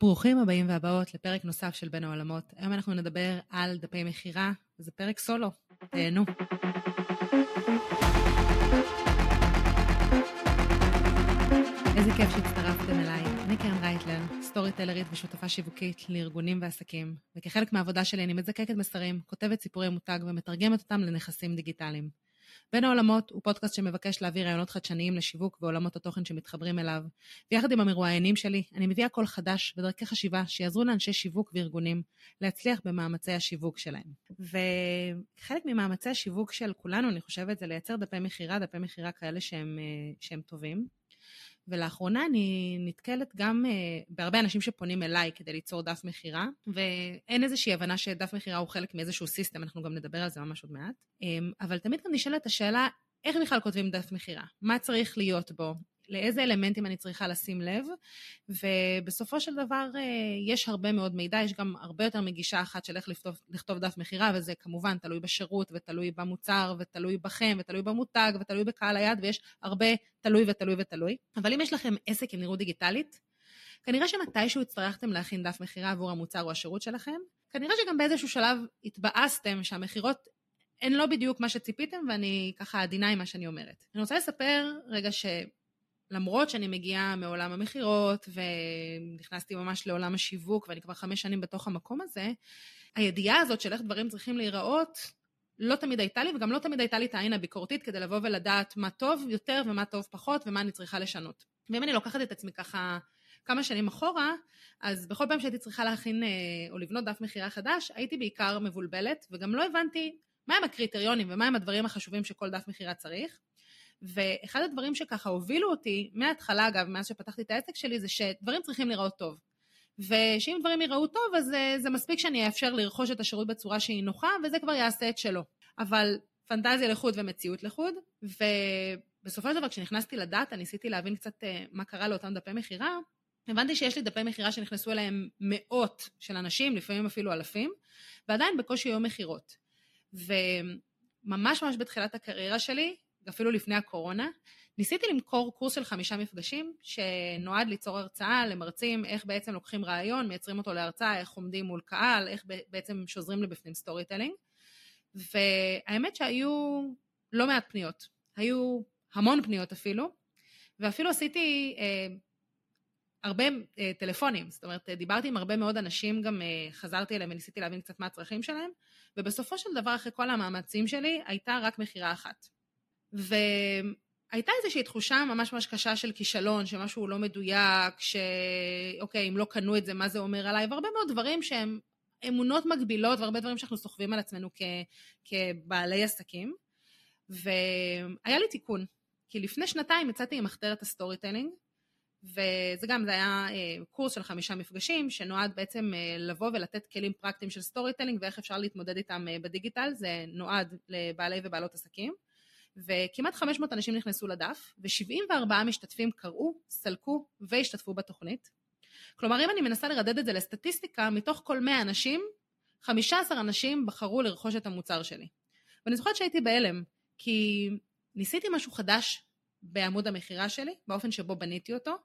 ברוכים הבאים והבאות לפרק נוסף של בין העולמות. היום אנחנו נדבר על דפי מכירה, וזה פרק סולו. תהנו. איזה כיף שהצטרפתם אליי. אני קרן רייטלר, storyteller ית ושותפה שיווקית לארגונים ועסקים, וכחלק מהעבודה שלי אני מזקקת מסרים, כותבת סיפורי מותג ומתרגמת אותם לנכסים דיגיטליים. בין העולמות הוא פודקאסט שמבקש להביא רעיונות חדשניים לשיווק ועולמות התוכן שמתחברים אליו. ויחד עם המרואיינים שלי, אני מביאה קול חדש ודרכי חשיבה שיעזרו לאנשי שיווק וארגונים להצליח במאמצי השיווק שלהם. וחלק ממאמצי השיווק של כולנו, אני חושבת, זה לייצר דפי מכירה, דפי מכירה כאלה שהם, אה, שהם טובים. ולאחרונה אני נתקלת גם uh, בהרבה אנשים שפונים אליי כדי ליצור דף מכירה, ואין איזושהי הבנה שדף מכירה הוא חלק מאיזשהו system, אנחנו גם נדבר על זה ממש עוד מעט. Um, אבל תמיד גם נשאלת השאלה, איך בכלל כותבים דף מכירה? מה צריך להיות בו? לאיזה אלמנטים אני צריכה לשים לב, ובסופו של דבר אה, יש הרבה מאוד מידע, יש גם הרבה יותר מגישה אחת של איך לכתוב, לכתוב דף מכירה, וזה כמובן תלוי בשירות, ותלוי במוצר, ותלוי בכם, ותלוי במותג, ותלוי בקהל היד, ויש הרבה תלוי ותלוי ותלוי. אבל אם יש לכם עסק עם נראות דיגיטלית, כנראה שמתישהו הצטרכתם להכין דף מכירה עבור המוצר או השירות שלכם, כנראה שגם באיזשהו שלב התבאסתם שהמכירות הן לא בדיוק מה שציפיתם, ואני ככה עדינה עם מה שאני אומרת. אני רוצה לספר רגע ש... למרות שאני מגיעה מעולם המכירות ונכנסתי ממש לעולם השיווק ואני כבר חמש שנים בתוך המקום הזה, הידיעה הזאת של איך דברים צריכים להיראות לא תמיד הייתה לי וגם לא תמיד הייתה לי את העין הביקורתית כדי לבוא ולדעת מה טוב יותר ומה טוב פחות ומה אני צריכה לשנות. ואם אני לוקחת את עצמי ככה כמה שנים אחורה, אז בכל פעם שהייתי צריכה להכין אה, או לבנות דף מכירה חדש, הייתי בעיקר מבולבלת וגם לא הבנתי מהם הקריטריונים ומהם הדברים החשובים שכל דף מכירה צריך. ואחד הדברים שככה הובילו אותי, מההתחלה אגב, מאז שפתחתי את העסק שלי, זה שדברים צריכים להיראות טוב. ושאם דברים יראו טוב, אז זה, זה מספיק שאני אאפשר לרכוש את השירות בצורה שהיא נוחה, וזה כבר יעשה את שלו. אבל פנטזיה לחוד ומציאות לחוד, ובסופו של דבר כשנכנסתי לדאטה, ניסיתי להבין קצת אה, מה קרה לאותם דפי מכירה, הבנתי שיש לי דפי מכירה שנכנסו אליהם מאות של אנשים, לפעמים אפילו אלפים, ועדיין בקושי היו מכירות. וממש ממש בתחילת הקריירה שלי, אפילו לפני הקורונה, ניסיתי למכור קורס של חמישה מפגשים, שנועד ליצור הרצאה למרצים, איך בעצם לוקחים רעיון, מייצרים אותו להרצאה, איך עומדים מול קהל, איך בעצם שוזרים לבפנים storytelling. והאמת שהיו לא מעט פניות, היו המון פניות אפילו, ואפילו עשיתי אה, הרבה אה, טלפונים, זאת אומרת, דיברתי עם הרבה מאוד אנשים, גם אה, חזרתי אליהם וניסיתי להבין קצת מה הצרכים שלהם, ובסופו של דבר, אחרי כל המאמצים שלי, הייתה רק מכירה אחת. והייתה איזושהי תחושה ממש ממש קשה של כישלון, שמשהו לא מדויק, שאוקיי, אם לא קנו את זה, מה זה אומר עליי, והרבה מאוד דברים שהם אמונות מגבילות, והרבה דברים שאנחנו סוחבים על עצמנו כ, כבעלי עסקים. והיה לי תיקון, כי לפני שנתיים יצאתי עם מחתרת ה storytelling, וזה גם, זה היה אה, קורס של חמישה מפגשים, שנועד בעצם אה, לבוא ולתת כלים פרקטיים של storytelling ואיך אפשר להתמודד איתם אה, בדיגיטל, זה נועד לבעלי ובעלות עסקים. וכמעט 500 אנשים נכנסו לדף, ו-74 משתתפים קראו, סלקו והשתתפו בתוכנית. כלומר, אם אני מנסה לרדד את זה לסטטיסטיקה, מתוך כל 100 אנשים, 15 אנשים בחרו לרכוש את המוצר שלי. ואני זוכרת שהייתי בהלם, כי ניסיתי משהו חדש בעמוד המכירה שלי, באופן שבו בניתי אותו,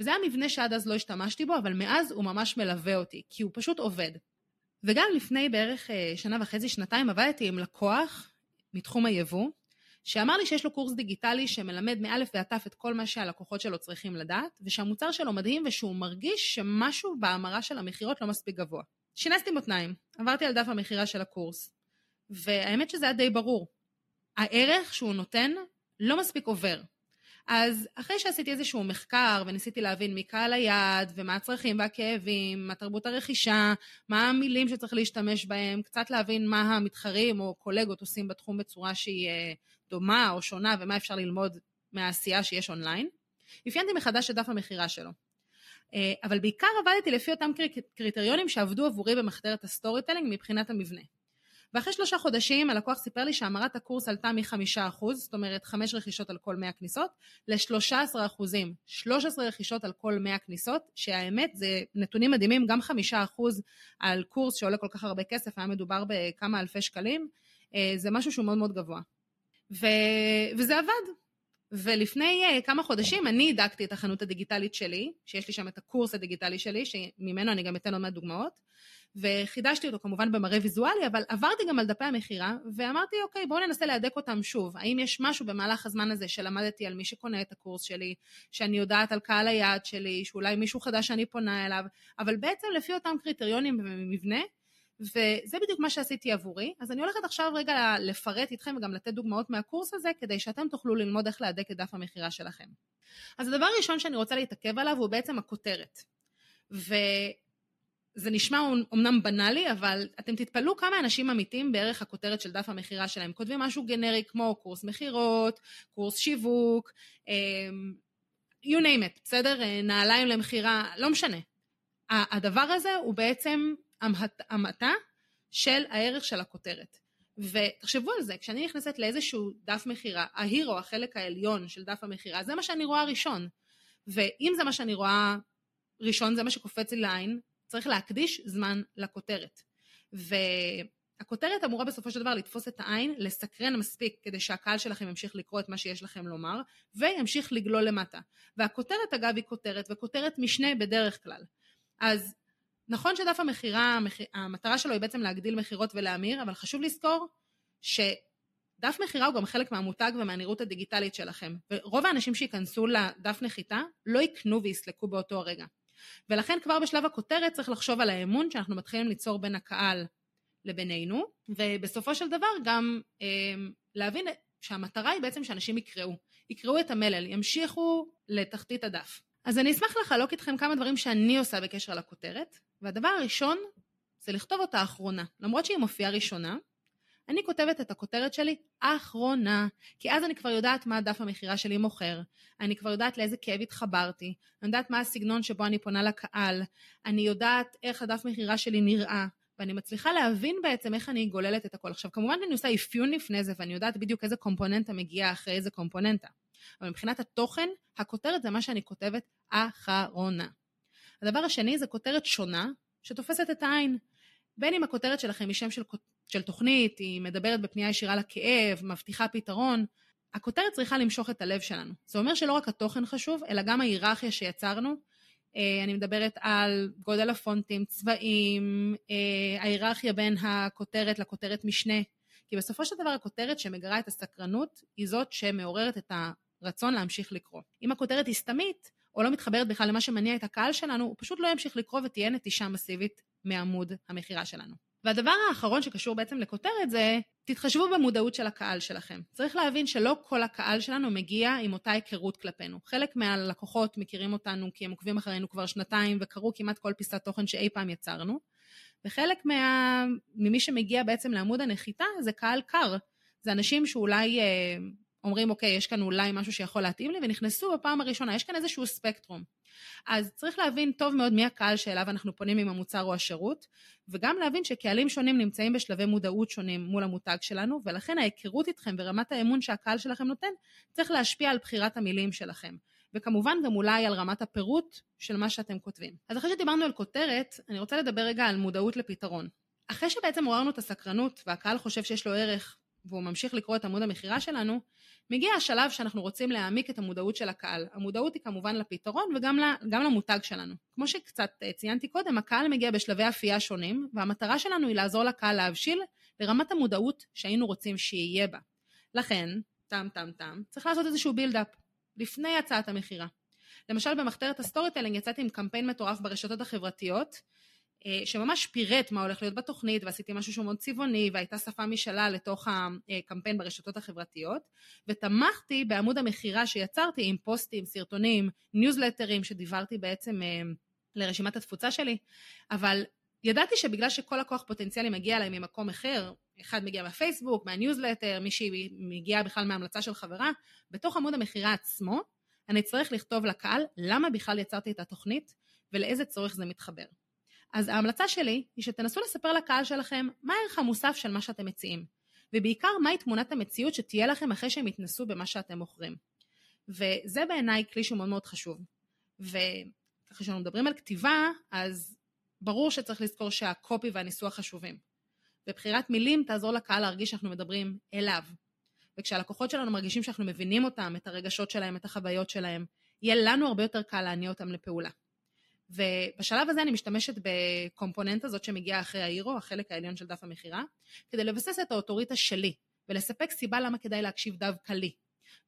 וזה היה מבנה שעד אז לא השתמשתי בו, אבל מאז הוא ממש מלווה אותי, כי הוא פשוט עובד. וגם לפני בערך אה, שנה וחצי, שנתיים, עבדתי עם לקוח מתחום היבוא, שאמר לי שיש לו קורס דיגיטלי שמלמד מאלף ועד תף את כל מה שהלקוחות שלו צריכים לדעת, ושהמוצר שלו מדהים ושהוא מרגיש שמשהו בהמרה של המכירות לא מספיק גבוה. שינסתי מותניים, עברתי על דף המכירה של הקורס, והאמת שזה היה די ברור. הערך שהוא נותן לא מספיק עובר. אז אחרי שעשיתי איזשהו מחקר וניסיתי להבין מי קהל היעד ומה הצרכים והכאבים, מה תרבות הרכישה, מה המילים שצריך להשתמש בהם, קצת להבין מה המתחרים או קולגות עושים בתחום בצורה שהיא אה, דומה או שונה ומה אפשר ללמוד מהעשייה שיש אונליין, אפיינתי מחדש את דף המכירה שלו. אה, אבל בעיקר עבדתי לפי אותם קריטריונים שעבדו עבורי במחתרת ה storytelling מבחינת המבנה. ואחרי שלושה חודשים הלקוח סיפר לי שהמרת הקורס עלתה מחמישה אחוז, זאת אומרת חמש רכישות על כל מאה כניסות, לשלושה עשרה אחוזים, שלוש עשרה רכישות על כל מאה כניסות, שהאמת זה נתונים מדהימים, גם חמישה אחוז על קורס שעולה כל כך הרבה כסף, היה מדובר בכמה אלפי שקלים, אה, זה משהו שהוא מאוד מאוד גבוה. ו... וזה עבד. ולפני uh, כמה חודשים אני הדקתי את החנות הדיגיטלית שלי, שיש לי שם את הקורס הדיגיטלי שלי, שממנו אני גם אתן עוד מעט דוגמאות, וחידשתי אותו כמובן במראה ויזואלי, אבל עברתי גם על דפי המכירה, ואמרתי, אוקיי, בואו ננסה להדק אותם שוב. האם יש משהו במהלך הזמן הזה שלמדתי על מי שקונה את הקורס שלי, שאני יודעת על קהל היעד שלי, שאולי מישהו חדש שאני פונה אליו, אבל בעצם לפי אותם קריטריונים ומבנה, וזה בדיוק מה שעשיתי עבורי. אז אני הולכת עכשיו רגע לפרט איתכם וגם לתת דוגמאות מהקורס הזה, כדי שאתם תוכלו ללמוד איך להדק את דף המכירה שלכם. אז הדבר הראשון שאני רוצה להתעכב עליו הוא בעצם הכותרת. וזה נשמע אומנם בנאלי, אבל אתם תתפלאו כמה אנשים אמיתים בערך הכותרת של דף המכירה שלהם. כותבים משהו גנרי כמו קורס מכירות, קורס שיווק, אמ, you name it, בסדר? נעליים למכירה, לא משנה. הדבר הזה הוא בעצם המעטה של הערך של הכותרת. ותחשבו על זה, כשאני נכנסת לאיזשהו דף מכירה, ההירו, החלק העליון של דף המכירה, זה מה שאני רואה ראשון. ואם זה מה שאני רואה ראשון, זה מה שקופץ לי לעין, צריך להקדיש זמן לכותרת. והכותרת אמורה בסופו של דבר לתפוס את העין, לסקרן מספיק כדי שהקהל שלכם ימשיך לקרוא את מה שיש לכם לומר, וימשיך לגלול למטה. והכותרת אגב היא כותרת, וכותרת משנה בדרך כלל. אז נכון שדף המכירה, המטרה שלו היא בעצם להגדיל מכירות ולהמיר, אבל חשוב לזכור שדף מכירה הוא גם חלק מהמותג ומהנראות הדיגיטלית שלכם. ורוב האנשים שייכנסו לדף נחיתה לא יקנו ויסלקו באותו הרגע. ולכן כבר בשלב הכותרת צריך לחשוב על האמון שאנחנו מתחילים ליצור בין הקהל לבינינו, ובסופו של דבר גם אה, להבין שהמטרה היא בעצם שאנשים יקראו. יקראו את המלל, ימשיכו לתחתית הדף. אז אני אשמח לחלוק איתכם כמה דברים שאני עושה בקשר לכותרת, והדבר הראשון זה לכתוב אותה אחרונה. למרות שהיא מופיעה ראשונה, אני כותבת את הכותרת שלי אחרונה, כי אז אני כבר יודעת מה דף המכירה שלי מוכר, אני כבר יודעת לאיזה כאב התחברתי, אני יודעת מה הסגנון שבו אני פונה לקהל, אני יודעת איך הדף מכירה שלי נראה, ואני מצליחה להבין בעצם איך אני גוללת את הכל. עכשיו כמובן אני עושה אפיון לפני זה ואני יודעת בדיוק איזה קומפוננטה מגיעה אחרי איזה קומפוננטה. אבל מבחינת התוכן, הכותרת זה מה שאני כותבת אחרונה. הדבר השני זה כותרת שונה שתופסת את העין. בין אם הכותרת שלכם היא שם של, של תוכנית, היא מדברת בפנייה ישירה לכאב, מבטיחה פתרון, הכותרת צריכה למשוך את הלב שלנו. זה אומר שלא רק התוכן חשוב, אלא גם ההיררכיה שיצרנו. אה, אני מדברת על גודל הפונטים, צבעים, אה, ההיררכיה בין הכותרת לכותרת משנה. כי בסופו של דבר הכותרת שמגרה את הסקרנות היא זאת שמעוררת את הרצון להמשיך לקרוא. אם הכותרת היא סתמית, או לא מתחברת בכלל למה שמניע את הקהל שלנו, הוא פשוט לא ימשיך לקרוא ותהיה נטישה מסיבית מעמוד המכירה שלנו. והדבר האחרון שקשור בעצם לכותרת זה, תתחשבו במודעות של הקהל שלכם. צריך להבין שלא כל הקהל שלנו מגיע עם אותה היכרות כלפינו. חלק מהלקוחות מכירים אותנו כי הם עוקבים אחרינו כבר שנתיים וקראו כמעט כל פיסת תוכן שאי פעם יצרנו, וחלק מה... ממי שמגיע בעצם לעמוד הנחיתה זה קהל קר. זה אנשים שאולי אה, אומרים, אוקיי, יש כאן אולי משהו שיכול להתאים לי, ונכנסו בפעם הראשונה, יש כאן איזשהו ספקטרום. אז צריך להבין טוב מאוד מי הקהל שאליו אנחנו פונים עם המוצר או השירות, וגם להבין שקהלים שונים נמצאים בשלבי מודעות שונים מול המותג שלנו, ולכן ההיכרות איתכם ורמת האמון שהקהל שלכם נותן, צריך להשפיע על בחירת המילים שלכם. וכמובן גם אולי על רמת הפירוט של מה שאתם כותבים. אז אחרי שדיברנו על כותרת, אני רוצה לדבר רגע על מודעות לפתרון. אחרי שבעצם עוררנו את הסקרנות והקהל חושב שיש לו ערך והוא ממשיך לקרוא את עמוד המכירה שלנו, מגיע השלב שאנחנו רוצים להעמיק את המודעות של הקהל. המודעות היא כמובן לפתרון וגם למותג שלנו. כמו שקצת אה, ציינתי קודם, הקהל מגיע בשלבי אפייה שונים, והמטרה שלנו היא לעזור לקהל להבשיל לרמת המודעות שהיינו רוצים שיהיה בה. לכן, טם טם טם, צריך לעשות איזשהו build-up לפני הצעת המכירה. למשל במחתרת ה storytelling יצאתי עם קמפיין מטורף ברשתות החברתיות, שממש פירט מה הולך להיות בתוכנית ועשיתי משהו שהוא מאוד צבעוני והייתה שפה משלה לתוך הקמפיין ברשתות החברתיות ותמכתי בעמוד המכירה שיצרתי עם פוסטים, סרטונים, ניוזלטרים שדיברתי בעצם אה, לרשימת התפוצה שלי אבל ידעתי שבגלל שכל לקוח פוטנציאלי מגיע אליי ממקום אחר, אחד מגיע מהפייסבוק, מהניוזלטר, מישהי מגיעה בכלל מהמלצה של חברה, בתוך עמוד המכירה עצמו אני אצטרך לכתוב לקהל למה בכלל יצרתי את התוכנית ולאיזה צורך זה מתחבר. אז ההמלצה שלי היא שתנסו לספר לקהל שלכם מה הערך המוסף של מה שאתם מציעים, ובעיקר מהי תמונת המציאות שתהיה לכם אחרי שהם יתנסו במה שאתם מוכרים. וזה בעיניי כלי שהוא מאוד מאוד חשוב. וככה שאנחנו מדברים על כתיבה, אז ברור שצריך לזכור שהקופי והניסוח חשובים. ובחירת מילים תעזור לקהל להרגיש שאנחנו מדברים אליו. וכשהלקוחות שלנו מרגישים שאנחנו מבינים אותם, את הרגשות שלהם, את החוויות שלהם, יהיה לנו הרבה יותר קל להניע אותם לפעולה. ובשלב הזה אני משתמשת בקומפוננט הזאת שמגיעה אחרי האירו, החלק העליון של דף המכירה, כדי לבסס את האוטוריטה שלי, ולספק סיבה למה כדאי להקשיב דווקא לי.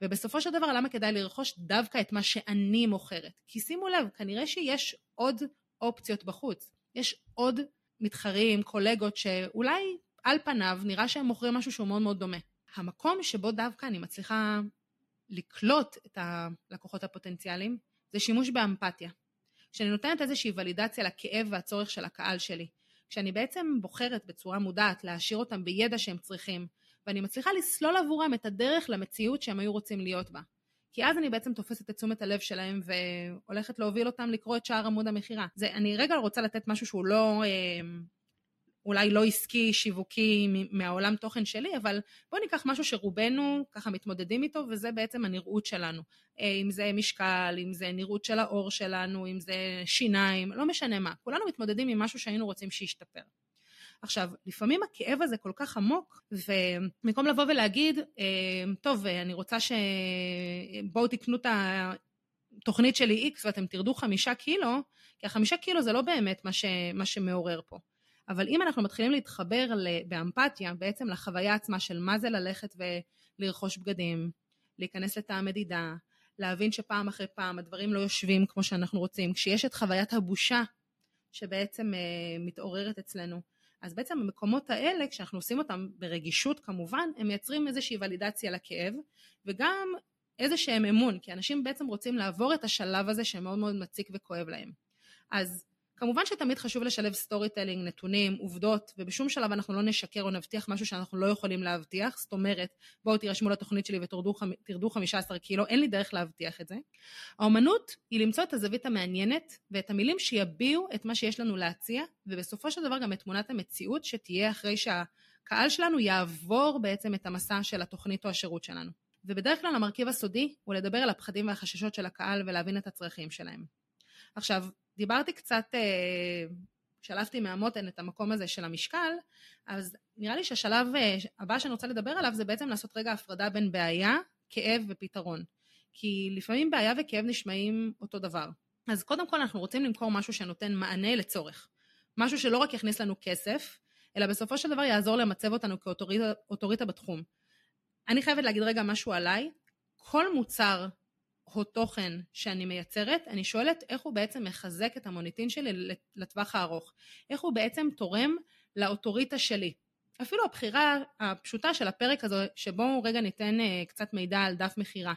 ובסופו של דבר למה כדאי לרכוש דווקא את מה שאני מוכרת. כי שימו לב, כנראה שיש עוד אופציות בחוץ. יש עוד מתחרים, קולגות, שאולי על פניו נראה שהם מוכרים משהו שהוא מאוד מאוד דומה. המקום שבו דווקא אני מצליחה לקלוט את הלקוחות הפוטנציאליים זה שימוש באמפתיה. כשאני נותנת איזושהי ולידציה לכאב והצורך של הקהל שלי, כשאני בעצם בוחרת בצורה מודעת להעשיר אותם בידע שהם צריכים, ואני מצליחה לסלול עבורם את הדרך למציאות שהם היו רוצים להיות בה. כי אז אני בעצם תופסת את תשומת הלב שלהם והולכת להוביל אותם לקרוא את שער עמוד המכירה. אני רגע רוצה לתת משהו שהוא לא, אה, אולי לא עסקי, שיווקי מהעולם תוכן שלי, אבל בואו ניקח משהו שרובנו ככה מתמודדים איתו, וזה בעצם הנראות שלנו. אה, אם זה משקל, אם זה נראות של העור שלנו, אם זה שיניים, לא משנה מה. כולנו מתמודדים עם משהו שהיינו רוצים שישתפר. עכשיו, לפעמים הכאב הזה כל כך עמוק, ובמקום לבוא ולהגיד, אה, טוב, אני רוצה ש... בואו תקנו את התוכנית שלי X ואתם תרדו חמישה קילו, כי החמישה קילו זה לא באמת מה, ש... מה שמעורר פה. אבל אם אנחנו מתחילים להתחבר באמפתיה בעצם לחוויה עצמה של מה זה ללכת ולרכוש בגדים, להיכנס לתא המדידה, להבין שפעם אחרי פעם הדברים לא יושבים כמו שאנחנו רוצים, כשיש את חוויית הבושה שבעצם אה, מתעוררת אצלנו, אז בעצם המקומות האלה, כשאנחנו עושים אותם ברגישות כמובן, הם מייצרים איזושהי ולידציה לכאב, וגם איזה שהם אמון, כי אנשים בעצם רוצים לעבור את השלב הזה שמאוד מאוד מציק וכואב להם. אז כמובן שתמיד חשוב לשלב storytelling, נתונים, עובדות, ובשום שלב אנחנו לא נשקר או נבטיח משהו שאנחנו לא יכולים להבטיח, זאת אומרת, בואו תירשמו לתוכנית שלי ותרדו 15 קילו, אין לי דרך להבטיח את זה. האומנות היא למצוא את הזווית המעניינת ואת המילים שיביעו את מה שיש לנו להציע, ובסופו של דבר גם את תמונת המציאות שתהיה אחרי שהקהל שלנו יעבור בעצם את המסע של התוכנית או השירות שלנו. ובדרך כלל המרכיב הסודי הוא לדבר על הפחדים והחששות של הקהל ולהבין את הצרכים שלהם. עכשיו, דיברתי קצת, אה, שלפתי מהמותן את המקום הזה של המשקל, אז נראה לי שהשלב אה, הבא שאני רוצה לדבר עליו זה בעצם לעשות רגע הפרדה בין בעיה, כאב ופתרון. כי לפעמים בעיה וכאב נשמעים אותו דבר. אז קודם כל אנחנו רוצים למכור משהו שנותן מענה לצורך. משהו שלא רק יכניס לנו כסף, אלא בסופו של דבר יעזור למצב אותנו כאוטוריטה בתחום. אני חייבת להגיד רגע משהו עליי. כל מוצר או תוכן שאני מייצרת, אני שואלת איך הוא בעצם מחזק את המוניטין שלי לטווח הארוך. איך הוא בעצם תורם לאוטוריטה שלי. אפילו הבחירה הפשוטה של הפרק הזה, שבו רגע ניתן אה, קצת מידע על דף מכירה.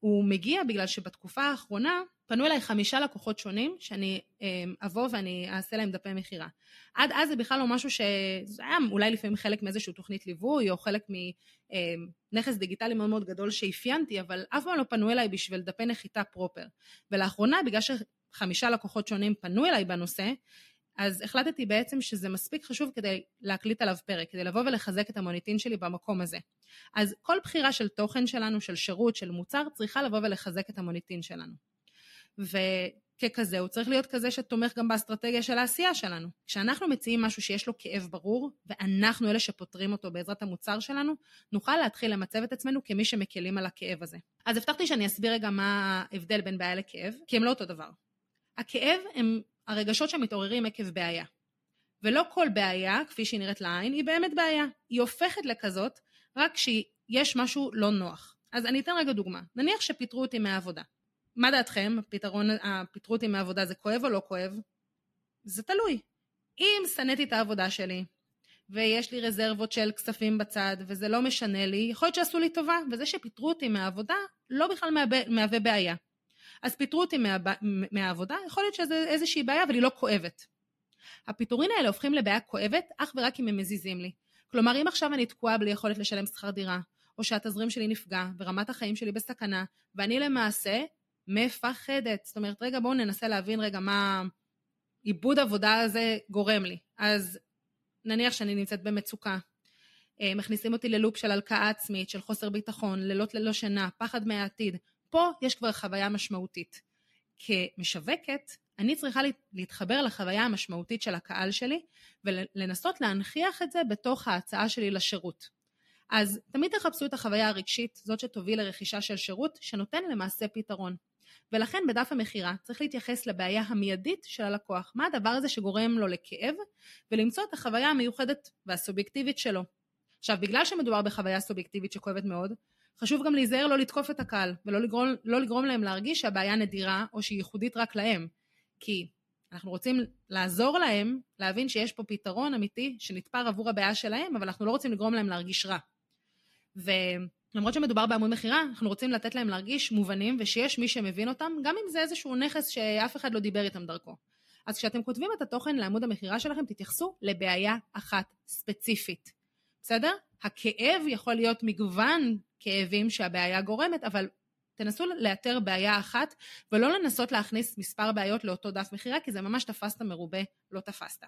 הוא מגיע בגלל שבתקופה האחרונה פנו אליי חמישה לקוחות שונים שאני אמ, אבוא ואני אעשה להם דפי מכירה. עד אז זה בכלל לא משהו שזה היה אולי לפעמים חלק מאיזושהי תוכנית ליווי או חלק מנכס אמ, דיגיטלי מאוד מאוד גדול שאפיינתי, אבל אף פעם לא פנו אליי בשביל דפי נחיתה פרופר. ולאחרונה בגלל שחמישה לקוחות שונים פנו אליי בנושא, אז החלטתי בעצם שזה מספיק חשוב כדי להקליט עליו פרק, כדי לבוא ולחזק את המוניטין שלי במקום הזה. אז כל בחירה של תוכן שלנו, של שירות, של מוצר, צריכה לבוא ולחזק את המוניטין שלנו. וככזה הוא צריך להיות כזה שתומך גם באסטרטגיה של העשייה שלנו. כשאנחנו מציעים משהו שיש לו כאב ברור, ואנחנו אלה שפותרים אותו בעזרת המוצר שלנו, נוכל להתחיל למצב את עצמנו כמי שמקלים על הכאב הזה. אז הבטחתי שאני אסביר רגע מה ההבדל בין בעיה לכאב, כי הם לא אותו דבר. הכאב הם הרגשות שמתעוררים עקב בעיה. ולא כל בעיה, כפי שהיא נראית לעין, היא באמת בעיה. היא הופכת לכזאת רק כשיש משהו לא נוח. אז אני אתן רגע דוגמה. נניח שפיטרו אותי מהעבודה. מה דעתכם? הפתרון, הפיטרו אותי מהעבודה זה כואב או לא כואב? זה תלוי. אם שנאתי את העבודה שלי, ויש לי רזרבות של כספים בצד, וזה לא משנה לי, יכול להיות שעשו לי טובה, וזה שפיטרו אותי מהעבודה לא בכלל מהווה בעיה. אז פיטרו אותי מה, מהעבודה, יכול להיות שזה איזושהי בעיה, אבל היא לא כואבת. הפיטורים האלה הופכים לבעיה כואבת אך ורק אם הם מזיזים לי. כלומר, אם עכשיו אני תקועה בלי יכולת לשלם שכר דירה, או שהתזרים שלי נפגע, ורמת החיים שלי בסכנה, ואני למעשה מפחדת. זאת אומרת, רגע, בואו ננסה להבין רגע מה עיבוד עבודה הזה גורם לי. אז נניח שאני נמצאת במצוקה, אה, מכניסים אותי ללופ של הלקאה עצמית, של חוסר ביטחון, לילות ללא שינה, פחד מהעתיד. פה יש כבר חוויה משמעותית. כמשווקת, אני צריכה להתחבר לחוויה המשמעותית של הקהל שלי ולנסות להנכיח את זה בתוך ההצעה שלי לשירות. אז תמיד תחפשו את החוויה הרגשית, זאת שתוביל לרכישה של שירות, שנותן למעשה פתרון. ולכן בדף המכירה צריך להתייחס לבעיה המיידית של הלקוח, מה הדבר הזה שגורם לו לכאב, ולמצוא את החוויה המיוחדת והסובייקטיבית שלו. עכשיו, בגלל שמדובר בחוויה סובייקטיבית שכואבת מאוד, חשוב גם להיזהר לא לתקוף את הקהל, ולא לגרום, לא לגרום להם להרגיש שהבעיה נדירה או שהיא ייחודית רק להם. כי אנחנו רוצים לעזור להם להבין שיש פה פתרון אמיתי שנתפר עבור הבעיה שלהם, אבל אנחנו לא רוצים לגרום להם להרגיש רע. ולמרות שמדובר בעמוד מכירה, אנחנו רוצים לתת להם להרגיש מובנים ושיש מי שמבין אותם, גם אם זה איזשהו נכס שאף אחד לא דיבר איתם דרכו. אז כשאתם כותבים את התוכן לעמוד המכירה שלכם, תתייחסו לבעיה אחת ספציפית. בסדר? הכאב יכול להיות מגוון כאבים שהבעיה גורמת, אבל תנסו לאתר בעיה אחת ולא לנסות להכניס מספר בעיות לאותו דף מכירה, כי זה ממש תפסת מרובה, לא תפסת.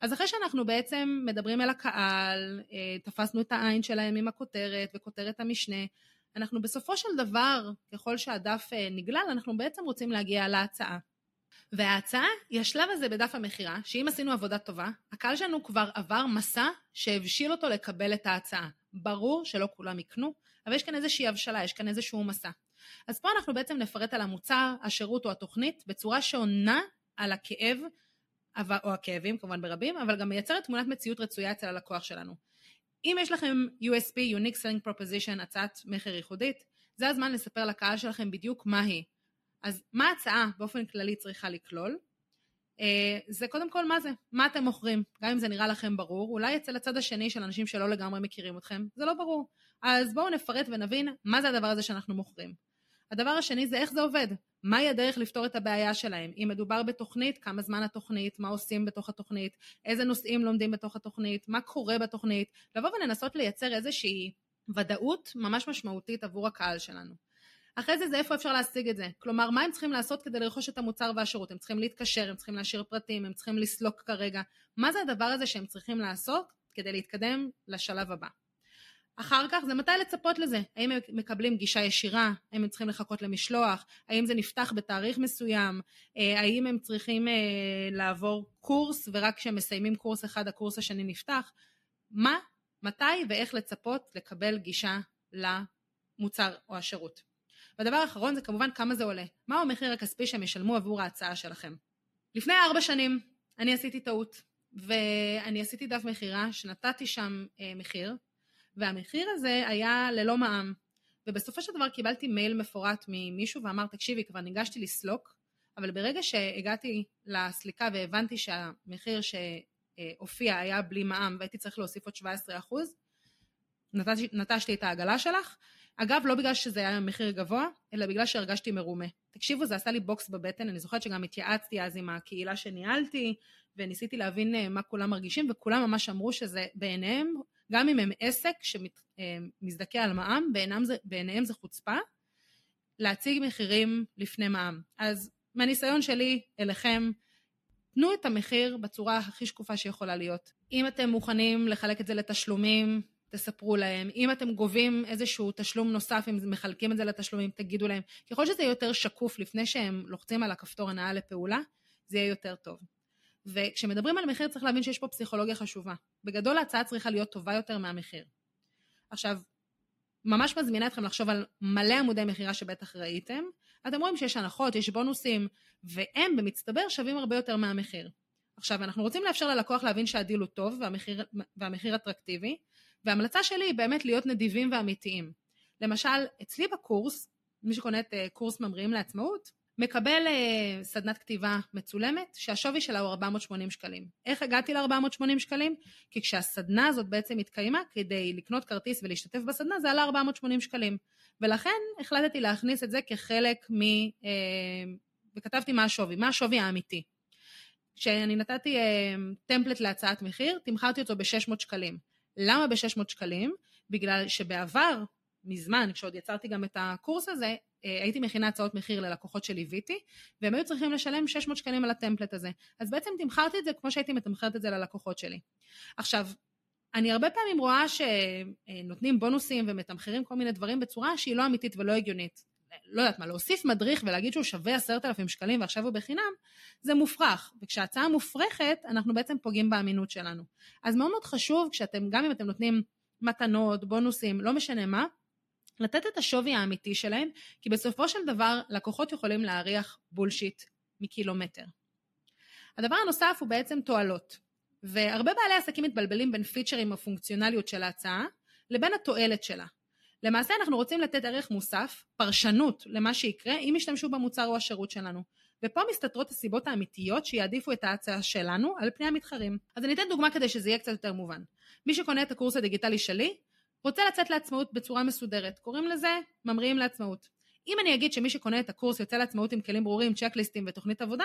אז אחרי שאנחנו בעצם מדברים אל הקהל, אה, תפסנו את העין שלהם עם הכותרת וכותרת המשנה, אנחנו בסופו של דבר, ככל שהדף אה, נגלל, אנחנו בעצם רוצים להגיע להצעה. וההצעה היא השלב הזה בדף המכירה, שאם עשינו עבודה טובה, הקהל שלנו כבר עבר מסע שהבשיל אותו לקבל את ההצעה. ברור שלא כולם יקנו, אבל יש כאן איזושהי הבשלה, יש כאן איזשהו מסע. אז פה אנחנו בעצם נפרט על המוצר, השירות או התוכנית בצורה שעונה על הכאב, או הכאבים כמובן ברבים, אבל גם מייצרת תמונת מציאות רצויה אצל הלקוח שלנו. אם יש לכם USP, Unique Selling Proposition, הצעת מכר ייחודית, זה הזמן לספר לקהל שלכם בדיוק מה היא. אז מה ההצעה באופן כללי צריכה לכלול? אה, זה קודם כל מה זה, מה אתם מוכרים, גם אם זה נראה לכם ברור, אולי אצל הצד השני של אנשים שלא לגמרי מכירים אתכם, זה לא ברור. אז בואו נפרט ונבין מה זה הדבר הזה שאנחנו מוכרים. הדבר השני זה איך זה עובד, מהי הדרך לפתור את הבעיה שלהם, אם מדובר בתוכנית, כמה זמן התוכנית, מה עושים בתוך התוכנית, איזה נושאים לומדים בתוך התוכנית, מה קורה בתוכנית, לבוא ולנסות לייצר איזושהי ודאות ממש משמעותית עבור הקהל שלנו. אחרי זה זה איפה אפשר להשיג את זה. כלומר, מה הם צריכים לעשות כדי לרכוש את המוצר והשירות? הם צריכים להתקשר, הם צריכים להשאיר פרטים, הם צריכים לסלוק כרגע. מה זה הדבר הזה שהם צריכים לעשות כדי להתקדם לשלב הבא? אחר כך זה מתי לצפות לזה, האם הם מקבלים גישה ישירה, האם הם צריכים לחכות למשלוח, האם זה נפתח בתאריך מסוים, אה, האם הם צריכים אה, לעבור קורס ורק כשהם מסיימים קורס אחד הקורס השני נפתח, מה, מתי ואיך לצפות לקבל גישה למוצר או השירות. והדבר האחרון זה כמובן כמה זה עולה. מהו המחיר הכספי שהם ישלמו עבור ההצעה שלכם? לפני ארבע שנים אני עשיתי טעות, ואני עשיתי דף מכירה שנתתי שם אה, מחיר, והמחיר הזה היה ללא מע"מ. ובסופו של דבר קיבלתי מייל מפורט ממישהו ואמר, תקשיבי, כבר ניגשתי לסלוק, אבל ברגע שהגעתי לסליקה והבנתי שהמחיר שהופיע היה בלי מע"מ והייתי צריך להוסיף עוד 17 אחוז, נטשתי את העגלה שלך, אגב, לא בגלל שזה היה מחיר גבוה, אלא בגלל שהרגשתי מרומה. תקשיבו, זה עשה לי בוקס בבטן, אני זוכרת שגם התייעצתי אז עם הקהילה שניהלתי, וניסיתי להבין מה כולם מרגישים, וכולם ממש אמרו שזה בעיניהם, גם אם הם עסק שמזדכה אה, על מע"מ, בעיניהם זה, בעיניהם זה חוצפה, להציג מחירים לפני מע"מ. אז מהניסיון שלי אליכם, תנו את המחיר בצורה הכי שקופה שיכולה להיות. אם אתם מוכנים לחלק את זה לתשלומים, תספרו להם. אם אתם גובים איזשהו תשלום נוסף, אם מחלקים את זה לתשלומים, תגידו להם. ככל שזה יהיה יותר שקוף לפני שהם לוחצים על הכפתור הנאה לפעולה, זה יהיה יותר טוב. וכשמדברים על מחיר צריך להבין שיש פה פסיכולוגיה חשובה. בגדול ההצעה צריכה להיות טובה יותר מהמחיר. עכשיו, ממש מזמינה אתכם לחשוב על מלא עמודי מכירה שבטח ראיתם. אתם רואים שיש הנחות, יש בונוסים, והם במצטבר שווים הרבה יותר מהמחיר. עכשיו, אנחנו רוצים לאפשר ללקוח להבין שהדיל הוא טוב והמחיר, והמחיר אטרקטיבי, וההמלצה שלי היא באמת להיות נדיבים ואמיתיים. למשל, אצלי בקורס, מי שקונה את אה, קורס ממריאים לעצמאות, מקבל uh, סדנת כתיבה מצולמת שהשווי שלה הוא 480 שקלים. איך הגעתי ל-480 שקלים? כי כשהסדנה הזאת בעצם התקיימה, כדי לקנות כרטיס ולהשתתף בסדנה זה עלה 480 שקלים. ולכן החלטתי להכניס את זה כחלק מ... Uh, וכתבתי מה השווי, מה השווי האמיתי. כשאני נתתי uh, טמפלט להצעת מחיר, תמכרתי אותו ב-600 שקלים. למה ב-600 שקלים? בגלל שבעבר, מזמן, כשעוד יצרתי גם את הקורס הזה, אה, הייתי מכינה הצעות מחיר ללקוחות שליוויתי, והם היו צריכים לשלם 600 שקלים על הטמפלט הזה. אז בעצם תמכרתי את זה כמו שהייתי מתמחרת את זה ללקוחות שלי. עכשיו, אני הרבה פעמים רואה שנותנים בונוסים ומתמחרים כל מיני דברים בצורה שהיא לא אמיתית ולא הגיונית. לא יודעת מה, להוסיף מדריך ולהגיד שהוא שווה עשרת אלפים שקלים ועכשיו הוא בחינם, זה מופרך. וכשההצעה מופרכת, אנחנו בעצם פוגעים באמינות שלנו. אז מאוד מאוד חשוב, כשאתם, גם אם אתם נותנים מתנות, בונוסים, לא משנה מה, לתת את השווי האמיתי שלהם, כי בסופו של דבר לקוחות יכולים להריח בולשיט מקילומטר. הדבר הנוסף הוא בעצם תועלות, והרבה בעלי עסקים מתבלבלים בין פיצ'רים הפונקציונליות של ההצעה לבין התועלת שלה. למעשה אנחנו רוצים לתת ערך מוסף, פרשנות למה שיקרה אם ישתמשו במוצר או השירות שלנו. ופה מסתתרות הסיבות האמיתיות שיעדיפו את ההצעה שלנו על פני המתחרים. אז אני אתן דוגמה כדי שזה יהיה קצת יותר מובן. מי שקונה את הקורס הדיגיטלי שלי, רוצה לצאת לעצמאות בצורה מסודרת. קוראים לזה ממריאים לעצמאות. אם אני אגיד שמי שקונה את הקורס יוצא לעצמאות עם כלים ברורים, צ'קליסטים ותוכנית עבודה,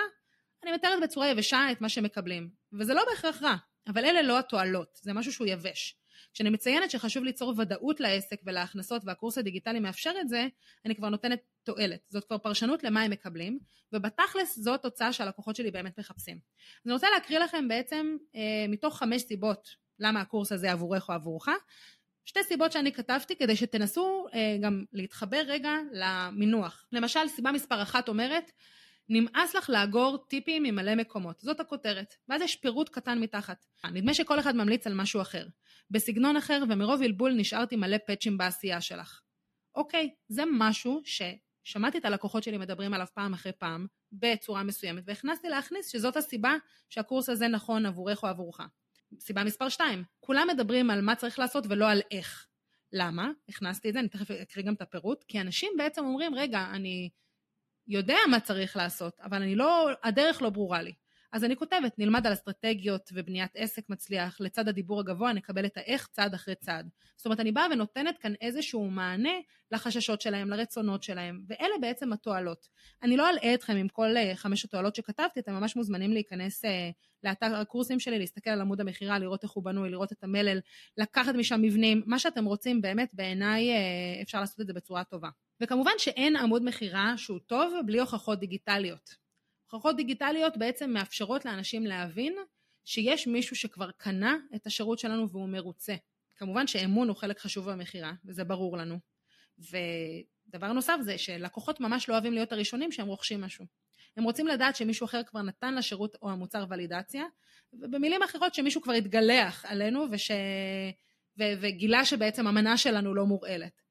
אני מתארת בצורה יבשה את מה שמקבלים. וזה לא בהכרח רע, אבל אלה לא התועלות, זה משהו שהוא יבש. כשאני מציינת שחשוב ליצור ודאות לעסק ולהכנסות והקורס הדיגיטלי מאפשר את זה, אני כבר נותנת תועלת. זאת כבר פרשנות למה הם מקבלים, ובתכלס זו תוצאה שהלקוחות שלי באמת מחפשים. אני רוצה להקריא לכם בעצם אה, מתוך חמש סיבות למה הקורס הזה עבורך או עבורך, שתי סיבות שאני כתבתי כדי שתנסו אה, גם להתחבר רגע למינוח. למשל, סיבה מספר אחת אומרת, נמאס לך לאגור טיפים ממלא מקומות. זאת הכותרת. ואז יש פירוט קטן מתחת. נדמה שכל אחד ממליץ על משהו אחר. בסגנון אחר ומרוב בלבול נשארתי מלא פאצ'ים בעשייה שלך. אוקיי, זה משהו ששמעתי את הלקוחות שלי מדברים עליו פעם אחרי פעם, בצורה מסוימת, והכנסתי להכניס שזאת הסיבה שהקורס הזה נכון עבורך או עבורך. סיבה מספר 2, כולם מדברים על מה צריך לעשות ולא על איך. למה? הכנסתי את זה, אני תכף אקריא גם את הפירוט, כי אנשים בעצם אומרים, רגע, אני יודע מה צריך לעשות, אבל אני לא, הדרך לא ברורה לי. אז אני כותבת, נלמד על אסטרטגיות ובניית עסק מצליח, לצד הדיבור הגבוה נקבל את האיך צעד אחרי צעד. זאת אומרת, אני באה ונותנת כאן איזשהו מענה לחששות שלהם, לרצונות שלהם, ואלה בעצם התועלות. אני לא אלאה אתכם עם כל אה, חמש התועלות שכתבתי, אתם ממש מוזמנים להיכנס אה, לאתר הקורסים שלי, להסתכל על עמוד המכירה, לראות איך הוא בנוי, לראות את המלל, לקחת משם מבנים, מה שאתם רוצים, באמת בעיניי אה, אפשר לעשות את זה בצורה טובה. וכמובן שאין עמוד מכירה שהוא טוב בלי הוכחות דיגיטליות. הוכחות דיגיטליות בעצם מאפשרות לאנשים להבין שיש מישהו שכבר קנה את השירות שלנו והוא מרוצה. כמובן שאמון הוא חלק חשוב במכירה, וזה ברור לנו. ודבר נוסף זה שלקוחות ממש לא אוהבים להיות הראשונים שהם רוכשים משהו. הם רוצים לדעת שמישהו אחר כבר נתן לשירות או המוצר ולידציה, ובמילים אחרות שמישהו כבר התגלח עלינו וש... ו... וגילה שבעצם המנה שלנו לא מורעלת.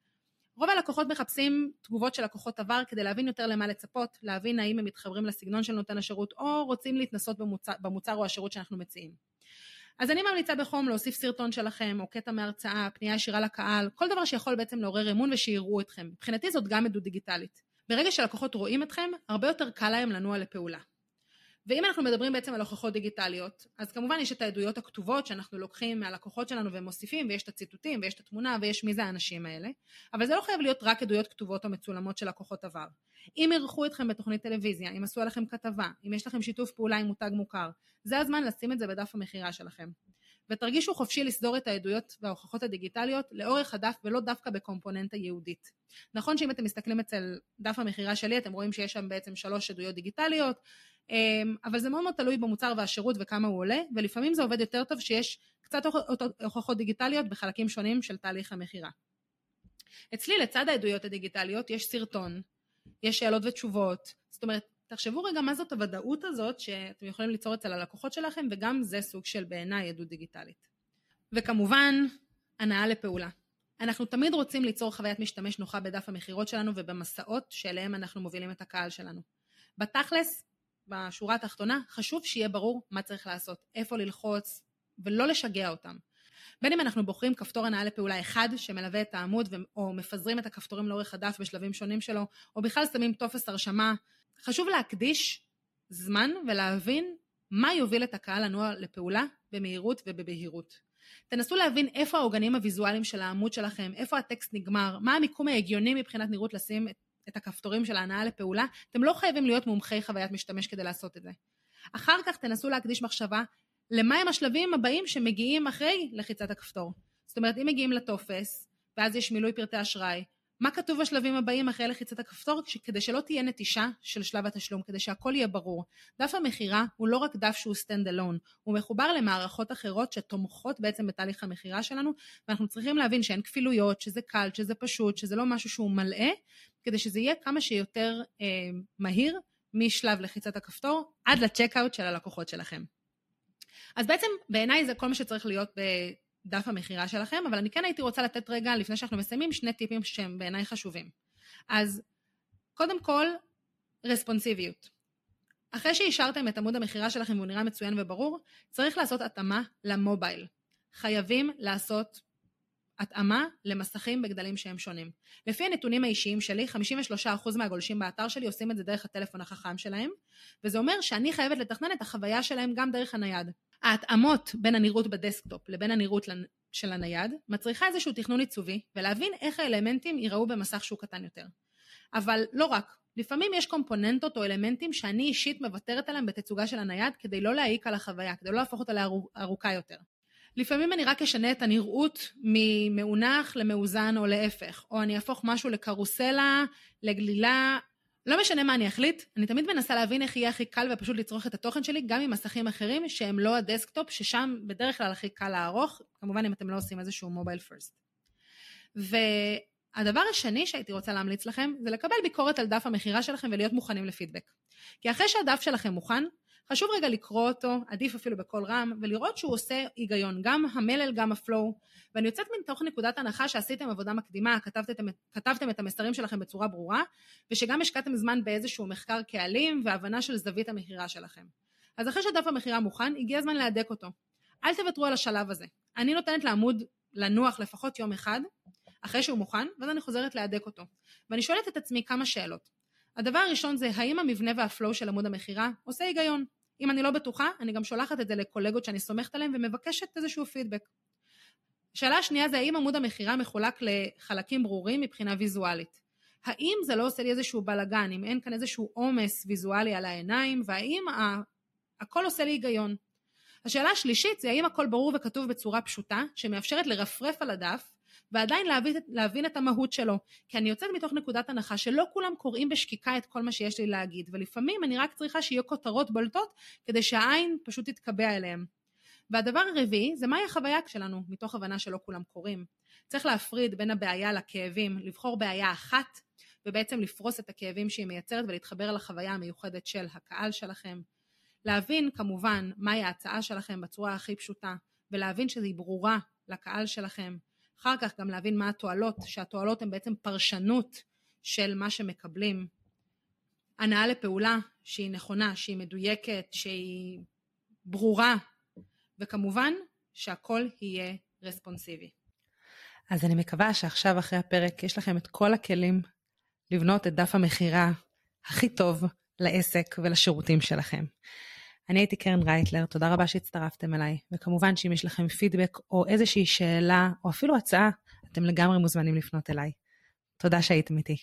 רוב הלקוחות מחפשים תגובות של לקוחות עבר כדי להבין יותר למה לצפות, להבין האם הם מתחברים לסגנון של נותן השירות או רוצים להתנסות במוצר, במוצר או השירות שאנחנו מציעים. אז אני ממליצה בחום להוסיף סרטון שלכם או קטע מהרצאה, פנייה ישירה לקהל, כל דבר שיכול בעצם לעורר אמון ושיראו אתכם. מבחינתי זאת גם עדות דיגיטלית. ברגע שלקוחות רואים אתכם, הרבה יותר קל להם לנוע לפעולה. ואם אנחנו מדברים בעצם על הוכחות דיגיטליות, אז כמובן יש את העדויות הכתובות שאנחנו לוקחים מהלקוחות שלנו ומוסיפים, ויש את הציטוטים, ויש את התמונה, ויש מי זה האנשים האלה, אבל זה לא חייב להיות רק עדויות כתובות או מצולמות של לקוחות עבר. אם אירחו אתכם בתוכנית טלוויזיה, אם עשו עליכם כתבה, אם יש לכם שיתוף פעולה עם מותג מוכר, זה הזמן לשים את זה בדף המכירה שלכם. ותרגישו חופשי לסדור את העדויות וההוכחות הדיגיטליות לאורך הדף ולא דווקא בקומפוננטה ייעודית. נכון שאם אתם מסתכלים אצל דף המכירה שלי אתם רואים שיש שם בעצם שלוש עדויות דיגיטליות, אבל זה מאוד מאוד תלוי במוצר והשירות וכמה הוא עולה, ולפעמים זה עובד יותר טוב שיש קצת הוכחות דיגיטליות בחלקים שונים של תהליך המכירה. אצלי לצד העדויות הדיגיטליות יש סרטון, יש שאלות ותשובות, זאת אומרת תחשבו רגע מה זאת הוודאות הזאת שאתם יכולים ליצור אצל הלקוחות שלכם וגם זה סוג של בעיניי עדות דיגיטלית. וכמובן הנאה לפעולה. אנחנו תמיד רוצים ליצור חוויית משתמש נוחה בדף המכירות שלנו ובמסעות שאליהם אנחנו מובילים את הקהל שלנו. בתכלס, בשורה התחתונה, חשוב שיהיה ברור מה צריך לעשות, איפה ללחוץ ולא לשגע אותם. בין אם אנחנו בוחרים כפתור הנאה לפעולה אחד שמלווה את העמוד או מפזרים את הכפתורים לאורך הדף בשלבים שונים שלו, או בכלל שמים טופס הרשמה חשוב להקדיש זמן ולהבין מה יוביל את הקהל לנוע לפעולה במהירות ובבהירות. תנסו להבין איפה העוגנים הוויזואליים של העמוד שלכם, איפה הטקסט נגמר, מה המיקום ההגיוני מבחינת נראות לשים את, את הכפתורים של ההנאה לפעולה. אתם לא חייבים להיות מומחי חוויית משתמש כדי לעשות את זה. אחר כך תנסו להקדיש מחשבה למהם השלבים הבאים שמגיעים אחרי לחיצת הכפתור. זאת אומרת, אם מגיעים לטופס, ואז יש מילוי פרטי אשראי, מה כתוב בשלבים הבאים אחרי לחיצת הכפתור כדי שלא תהיה נטישה של שלב התשלום, כדי שהכל יהיה ברור. דף המכירה הוא לא רק דף שהוא stand alone, הוא מחובר למערכות אחרות שתומכות בעצם בתהליך המכירה שלנו, ואנחנו צריכים להבין שאין כפילויות, שזה קל, שזה פשוט, שזה לא משהו שהוא מלאה, כדי שזה יהיה כמה שיותר אה, מהיר משלב לחיצת הכפתור עד לצ'קאוט של הלקוחות שלכם. אז בעצם בעיניי זה כל מה שצריך להיות דף המכירה שלכם, אבל אני כן הייתי רוצה לתת רגע, לפני שאנחנו מסיימים, שני טיפים שהם בעיניי חשובים. אז קודם כל, רספונסיביות. אחרי שאישרתם את עמוד המכירה שלכם והוא נראה מצוין וברור, צריך לעשות התאמה ל mobile. חייבים לעשות התאמה למסכים בגדלים שהם שונים. לפי הנתונים האישיים שלי, 53% מהגולשים באתר שלי עושים את זה דרך הטלפון החכם שלהם, וזה אומר שאני חייבת לתכנן את החוויה שלהם גם דרך הנייד. ההתאמות בין הנראות ב desktop לבין הנראות של הנייד מצריכה איזשהו תכנון עיצובי ולהבין איך האלמנטים ייראו במסך שהוא קטן יותר. אבל לא רק, לפעמים יש קומפוננטות או אלמנטים שאני אישית מוותרת עליהם בתצוגה של הנייד כדי לא להעיק על החוויה, כדי לא להפוך אותה לארוכה יותר. לפעמים אני רק אשנה את הנראות ממאונח למאוזן או להפך, או אני אהפוך משהו לקרוסלה, לגלילה, לא משנה מה אני אחליט, אני תמיד מנסה להבין איך יהיה הכי קל ופשוט לצרוך את התוכן שלי, גם עם מסכים אחרים שהם לא ה desktop, ששם בדרך כלל הכי קל לערוך, כמובן אם אתם לא עושים איזשהו mobile first. והדבר השני שהייתי רוצה להמליץ לכם, זה לקבל ביקורת על דף המכירה שלכם ולהיות מוכנים לפידבק. כי אחרי שהדף שלכם מוכן, חשוב רגע לקרוא אותו, עדיף אפילו בקול רם, ולראות שהוא עושה היגיון, גם המלל, גם הפלואו. ואני יוצאת מתוך נקודת הנחה שעשיתם עבודה מקדימה, כתבתם, כתבתם את המסרים שלכם בצורה ברורה, ושגם השקעתם זמן באיזשהו מחקר קהלים והבנה של זווית המכירה שלכם. אז אחרי שדף המכירה מוכן, הגיע הזמן להדק אותו. אל תוותרו על השלב הזה. אני נותנת לעמוד לנוח לפחות יום אחד, אחרי שהוא מוכן, ואז אני חוזרת להדק אותו. ואני שואלת את עצמי כמה שאלות. הדבר הראשון זה האם המבנה והפלואו של עמוד המכירה עושה היגיון. אם אני לא בטוחה, אני גם שולחת את זה לקולגות שאני סומכת עליהם ומבקשת איזשהו פידבק. השאלה השנייה זה האם עמוד המכירה מחולק לחלקים ברורים מבחינה ויזואלית. האם זה לא עושה לי איזשהו בלאגן, אם אין כאן איזשהו עומס ויזואלי על העיניים, והאם ה... הכל עושה לי היגיון. השאלה השלישית זה האם הכל ברור וכתוב בצורה פשוטה, שמאפשרת לרפרף על הדף ועדיין להבין, להבין את המהות שלו. כי אני יוצאת מתוך נקודת הנחה שלא כולם קוראים בשקיקה את כל מה שיש לי להגיד, ולפעמים אני רק צריכה שיהיו כותרות בולטות כדי שהעין פשוט תתקבע אליהם. והדבר הרביעי זה מהי החוויה שלנו, מתוך הבנה שלא כולם קוראים. צריך להפריד בין הבעיה לכאבים, לבחור בעיה אחת ובעצם לפרוס את הכאבים שהיא מייצרת ולהתחבר לחוויה המיוחדת של הקהל שלכם. להבין כמובן מהי ההצעה שלכם בצורה הכי פשוטה ולהבין שהיא ברורה לקהל שלכם אחר כך גם להבין מה התועלות, שהתועלות הן בעצם פרשנות של מה שמקבלים. הנאה לפעולה שהיא נכונה, שהיא מדויקת, שהיא ברורה, וכמובן שהכל יהיה רספונסיבי. אז אני מקווה שעכשיו אחרי הפרק יש לכם את כל הכלים לבנות את דף המכירה הכי טוב לעסק ולשירותים שלכם. אני הייתי קרן רייטלר, תודה רבה שהצטרפתם אליי, וכמובן שאם יש לכם פידבק או איזושהי שאלה או אפילו הצעה, אתם לגמרי מוזמנים לפנות אליי. תודה שהייתם איתי.